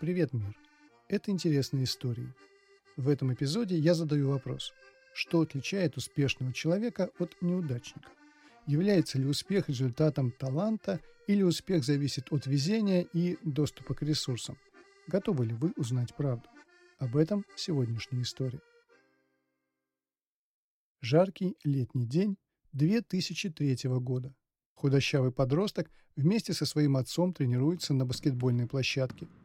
Привет, мир! Это интересные истории. В этом эпизоде я задаю вопрос. Что отличает успешного человека от неудачника? Является ли успех результатом таланта или успех зависит от везения и доступа к ресурсам? Готовы ли вы узнать правду? Об этом сегодняшняя история. Жаркий летний день 2003 года. Худощавый подросток вместе со своим отцом тренируется на баскетбольной площадке –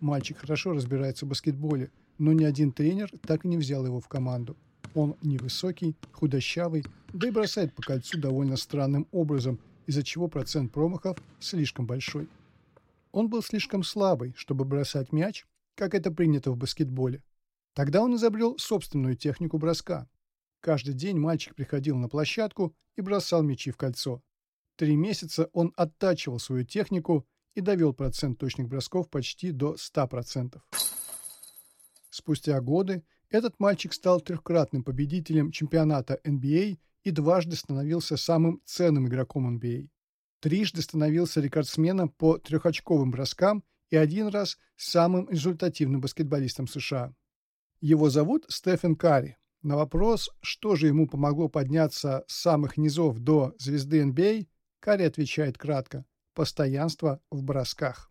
Мальчик хорошо разбирается в баскетболе, но ни один тренер так и не взял его в команду. Он невысокий, худощавый, да и бросает по кольцу довольно странным образом, из-за чего процент промахов слишком большой. Он был слишком слабый, чтобы бросать мяч, как это принято в баскетболе. Тогда он изобрел собственную технику броска. Каждый день мальчик приходил на площадку и бросал мячи в кольцо. Три месяца он оттачивал свою технику и довел процент точных бросков почти до 100%. Спустя годы этот мальчик стал трехкратным победителем чемпионата NBA и дважды становился самым ценным игроком NBA. Трижды становился рекордсменом по трехочковым броскам и один раз самым результативным баскетболистом США. Его зовут Стефен Карри. На вопрос, что же ему помогло подняться с самых низов до звезды NBA, Карри отвечает кратко постоянство в бросках.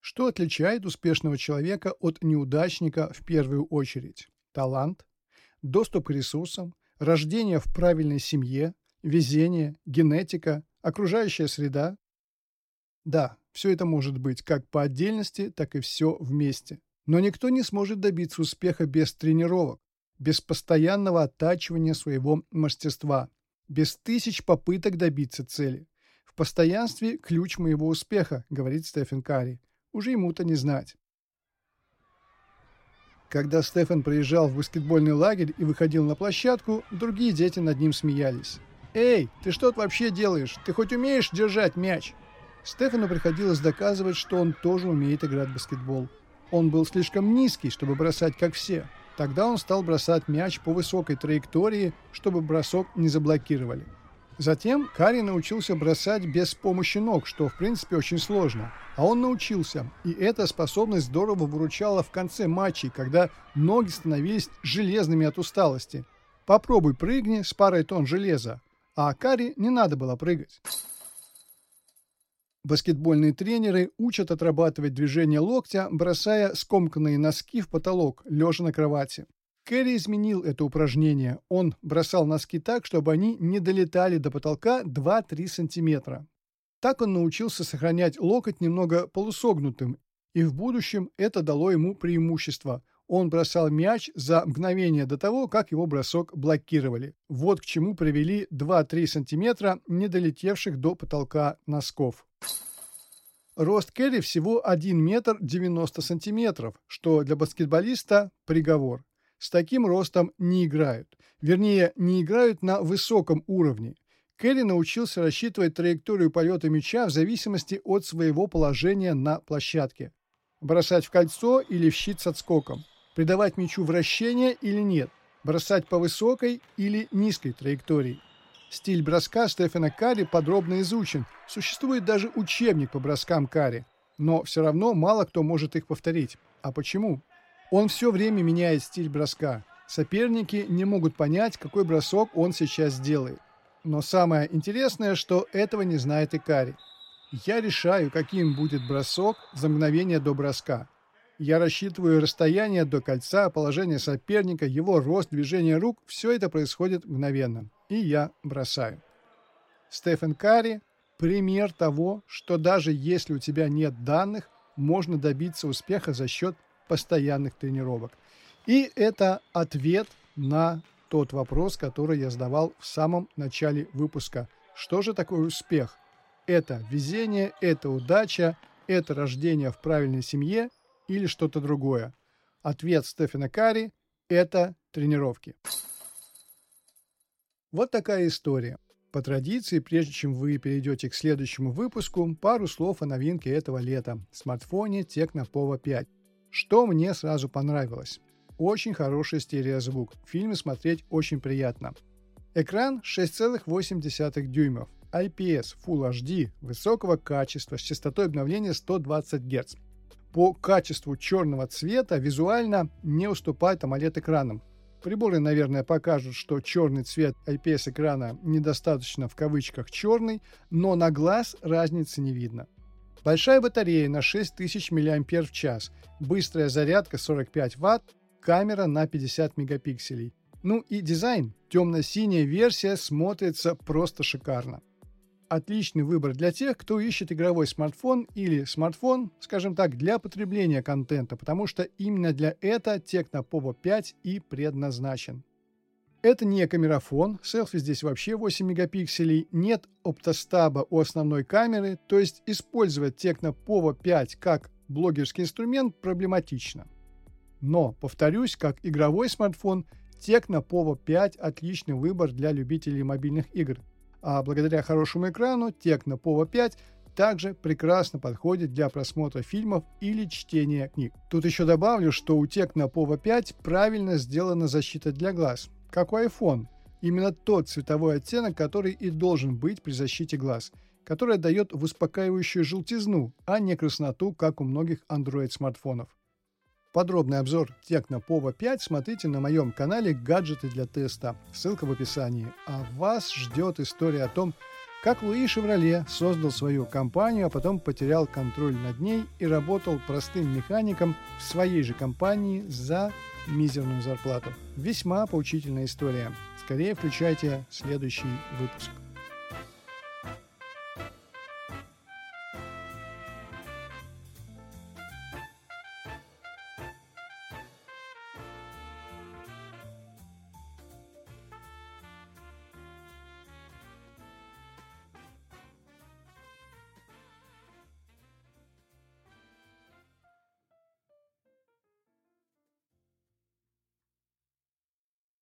Что отличает успешного человека от неудачника в первую очередь? Талант, доступ к ресурсам, рождение в правильной семье, везение, генетика, окружающая среда. Да, все это может быть как по отдельности, так и все вместе. Но никто не сможет добиться успеха без тренировок, без постоянного оттачивания своего мастерства, без тысяч попыток добиться цели постоянстве ключ моего успеха», — говорит Стефен Карри. Уже ему-то не знать. Когда Стефан приезжал в баскетбольный лагерь и выходил на площадку, другие дети над ним смеялись. «Эй, ты что тут вообще делаешь? Ты хоть умеешь держать мяч?» Стефану приходилось доказывать, что он тоже умеет играть в баскетбол. Он был слишком низкий, чтобы бросать как все. Тогда он стал бросать мяч по высокой траектории, чтобы бросок не заблокировали. Затем Карри научился бросать без помощи ног, что в принципе очень сложно. А он научился, и эта способность здорово выручала в конце матчей, когда ноги становились железными от усталости. Попробуй прыгни с парой тонн железа, а Карри не надо было прыгать. Баскетбольные тренеры учат отрабатывать движение локтя, бросая скомканные носки в потолок, лежа на кровати. Кэрри изменил это упражнение. Он бросал носки так, чтобы они не долетали до потолка 2-3 сантиметра. Так он научился сохранять локоть немного полусогнутым, и в будущем это дало ему преимущество. Он бросал мяч за мгновение до того, как его бросок блокировали. Вот к чему привели 2-3 сантиметра, не долетевших до потолка носков. Рост Керри всего 1 метр 90 сантиметров, что для баскетболиста приговор с таким ростом не играют. Вернее, не играют на высоком уровне. Келли научился рассчитывать траекторию полета мяча в зависимости от своего положения на площадке. Бросать в кольцо или в щит с отскоком. Придавать мячу вращение или нет. Бросать по высокой или низкой траектории. Стиль броска Стефана Карри подробно изучен. Существует даже учебник по броскам Карри. Но все равно мало кто может их повторить. А почему? Он все время меняет стиль броска. Соперники не могут понять, какой бросок он сейчас сделает. Но самое интересное, что этого не знает и Кари. Я решаю, каким будет бросок за мгновение до броска. Я рассчитываю расстояние до кольца, положение соперника, его рост, движение рук. Все это происходит мгновенно. И я бросаю. Стефан Карри – пример того, что даже если у тебя нет данных, можно добиться успеха за счет постоянных тренировок. И это ответ на тот вопрос, который я задавал в самом начале выпуска. Что же такое успех? Это везение, это удача, это рождение в правильной семье или что-то другое? Ответ Стефана Карри – это тренировки. Вот такая история. По традиции, прежде чем вы перейдете к следующему выпуску, пару слов о новинке этого лета – смартфоне Tecno Pova 5. Что мне сразу понравилось? Очень хороший стереозвук. Фильмы смотреть очень приятно. Экран 6,8 дюймов. IPS Full HD высокого качества с частотой обновления 120 Гц. по качеству черного цвета визуально не уступает AMOLED-экранам. Приборы, наверное, покажут, что черный цвет IPS-экрана недостаточно в кавычках черный, но на глаз разницы не видно. Большая батарея на 6000 мАч, быстрая зарядка 45 Вт, камера на 50 мегапикселей. Ну и дизайн. Темно-синяя версия смотрится просто шикарно отличный выбор для тех, кто ищет игровой смартфон или смартфон, скажем так, для потребления контента, потому что именно для этого Tecno Povo 5 и предназначен. Это не камерафон, селфи здесь вообще 8 мегапикселей, нет оптостаба у основной камеры, то есть использовать Tecno Povo 5 как блогерский инструмент проблематично. Но, повторюсь, как игровой смартфон, Tecno Povo 5 отличный выбор для любителей мобильных игр – а благодаря хорошему экрану Tecno Povo 5 также прекрасно подходит для просмотра фильмов или чтения книг. Тут еще добавлю, что у Tecno Povo 5 правильно сделана защита для глаз, как у iPhone. Именно тот цветовой оттенок, который и должен быть при защите глаз, которая дает успокаивающую желтизну, а не красноту, как у многих Android-смартфонов. Подробный обзор Tecno Pova 5 смотрите на моем канале «Гаджеты для теста». Ссылка в описании. А вас ждет история о том, как Луи Шевроле создал свою компанию, а потом потерял контроль над ней и работал простым механиком в своей же компании за мизерную зарплату. Весьма поучительная история. Скорее включайте следующий выпуск.